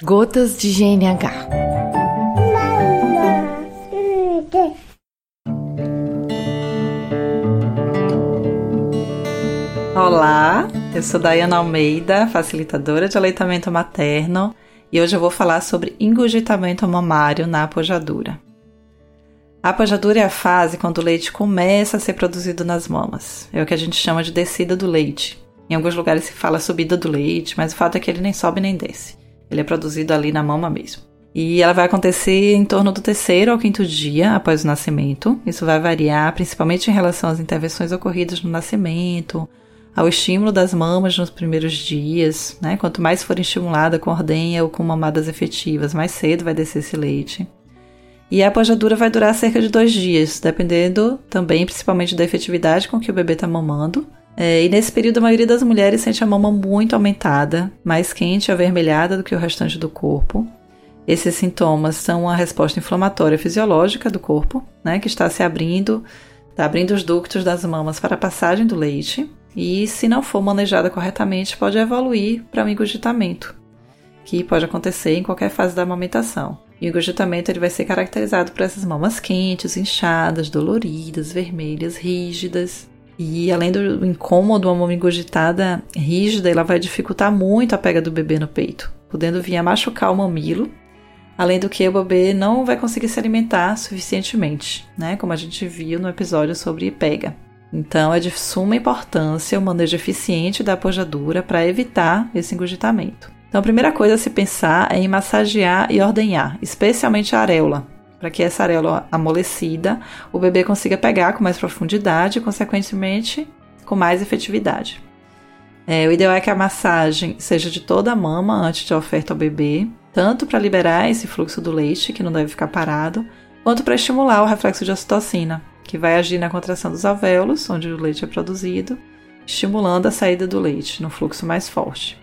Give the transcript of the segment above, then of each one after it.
Gotas de GNH. Olá, eu sou Dayana Almeida, facilitadora de aleitamento materno, e hoje eu vou falar sobre engurgitamento mamário na apojadura. A apojadura é a fase quando o leite começa a ser produzido nas mamas. É o que a gente chama de descida do leite. Em alguns lugares se fala subida do leite, mas o fato é que ele nem sobe nem desce. Ele é produzido ali na mama mesmo. E ela vai acontecer em torno do terceiro ao quinto dia após o nascimento. Isso vai variar principalmente em relação às intervenções ocorridas no nascimento, ao estímulo das mamas nos primeiros dias, né? Quanto mais for estimulada com ordenha ou com mamadas efetivas, mais cedo vai descer esse leite. E a apojadura vai durar cerca de dois dias, dependendo também principalmente da efetividade com que o bebê está mamando é, e nesse período, a maioria das mulheres sente a mama muito aumentada, mais quente e avermelhada do que o restante do corpo. Esses sintomas são uma resposta inflamatória fisiológica do corpo, né, que está se abrindo, está abrindo os ductos das mamas para a passagem do leite, e se não for manejada corretamente, pode evoluir para um engurgitamento, que pode acontecer em qualquer fase da amamentação. E o engurgitamento ele vai ser caracterizado por essas mamas quentes, inchadas, doloridas, vermelhas, rígidas, e além do incômodo, uma engurgitada rígida, ela vai dificultar muito a pega do bebê no peito, podendo vir a machucar o mamilo, além do que o bebê não vai conseguir se alimentar suficientemente, né? Como a gente viu no episódio sobre pega. Então é de suma importância o manejo eficiente da apojadura para evitar esse engurgitamento. Então a primeira coisa a se pensar é em massagear e ordenhar, especialmente a areola, para que essa areola amolecida o bebê consiga pegar com mais profundidade e, consequentemente, com mais efetividade. É, o ideal é que a massagem seja de toda a mama antes de oferta ao bebê, tanto para liberar esse fluxo do leite, que não deve ficar parado, quanto para estimular o reflexo de ocitocina, que vai agir na contração dos alvéolos, onde o leite é produzido, estimulando a saída do leite no fluxo mais forte.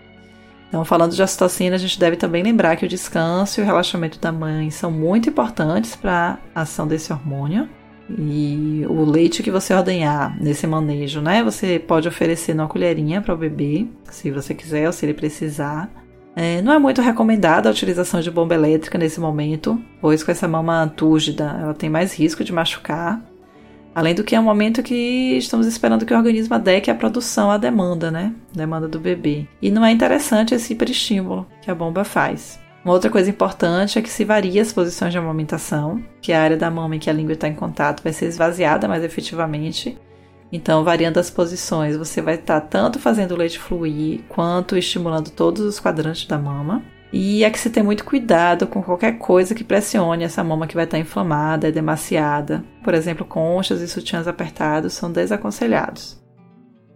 Então, falando de ocitocina, a gente deve também lembrar que o descanso e o relaxamento da mãe são muito importantes para a ação desse hormônio. E o leite que você ordenhar nesse manejo, né? Você pode oferecer numa colherinha para o bebê, se você quiser ou se ele precisar. É, não é muito recomendada a utilização de bomba elétrica nesse momento, pois com essa mama túrgida ela tem mais risco de machucar Além do que é um momento que estamos esperando que o organismo adeque a produção à demanda, né? Demanda do bebê. E não é interessante esse hiperestímulo que a bomba faz. Uma outra coisa importante é que se varia as posições de amamentação, que a área da mama em que a língua está em contato vai ser esvaziada mais efetivamente. Então, variando as posições, você vai estar tanto fazendo o leite fluir, quanto estimulando todos os quadrantes da mama. E é que se tem muito cuidado com qualquer coisa que pressione essa mama que vai estar inflamada, é demasiada. Por exemplo, conchas e sutiãs apertados são desaconselhados.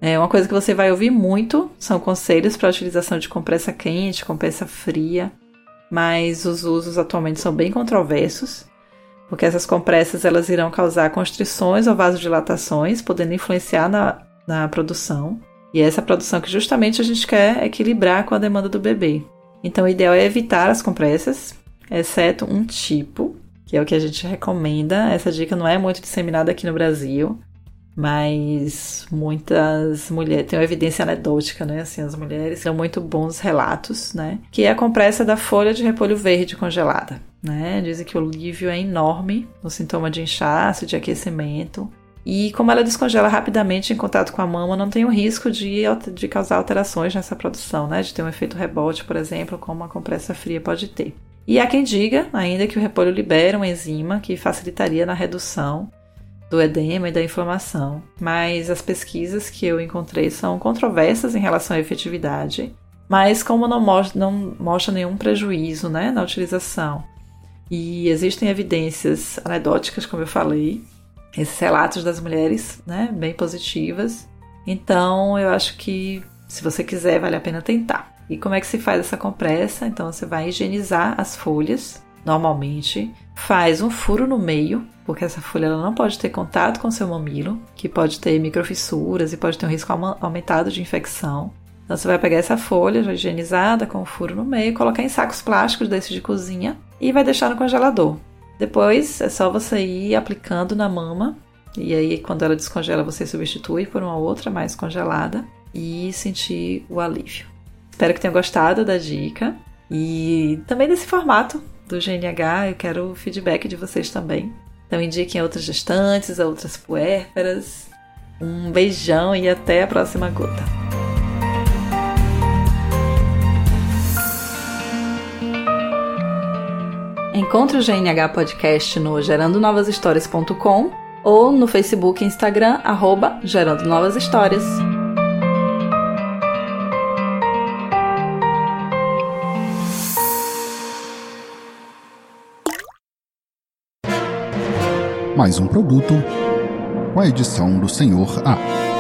É, uma coisa que você vai ouvir muito são conselhos para a utilização de compressa quente, compressa fria, mas os usos atualmente são bem controversos, porque essas compressas elas irão causar constrições ou vasodilatações, podendo influenciar na, na produção. E é essa produção que justamente a gente quer equilibrar com a demanda do bebê. Então, o ideal é evitar as compressas, exceto um tipo, que é o que a gente recomenda. Essa dica não é muito disseminada aqui no Brasil, mas muitas mulheres tem uma evidência anedótica, né? Assim, as mulheres têm muito bons relatos, né? Que é a compressa da folha de repolho verde congelada, né? Dizem que o alívio é enorme no sintoma de inchaço, de aquecimento. E como ela descongela rapidamente em contato com a mama, não tem o risco de, de causar alterações nessa produção, né? De ter um efeito rebote, por exemplo, como a compressa fria pode ter. E há quem diga ainda que o repolho libera uma enzima que facilitaria na redução do edema e da inflamação, mas as pesquisas que eu encontrei são controversas em relação à efetividade, mas como não mostra, não mostra nenhum prejuízo né, na utilização. E existem evidências anedóticas, como eu falei, esses relatos das mulheres, né, bem positivas. Então, eu acho que se você quiser, vale a pena tentar. E como é que se faz essa compressa? Então, você vai higienizar as folhas, normalmente, faz um furo no meio, porque essa folha ela não pode ter contato com o seu mamilo, que pode ter microfissuras e pode ter um risco aumentado de infecção. Então, você vai pegar essa folha já higienizada, com um furo no meio, colocar em sacos plásticos desses de cozinha e vai deixar no congelador. Depois é só você ir aplicando na mama e aí quando ela descongela você substitui por uma outra mais congelada e sentir o alívio. Espero que tenham gostado da dica. E também desse formato do GNH, eu quero o feedback de vocês também. Então indiquem outras gestantes, outras puérperas. Um beijão e até a próxima gota. Encontre o GNH Podcast no gerandonovashistórias.com ou no Facebook e Instagram, arroba Gerando Novas Histórias. Mais um produto com a edição do Senhor A.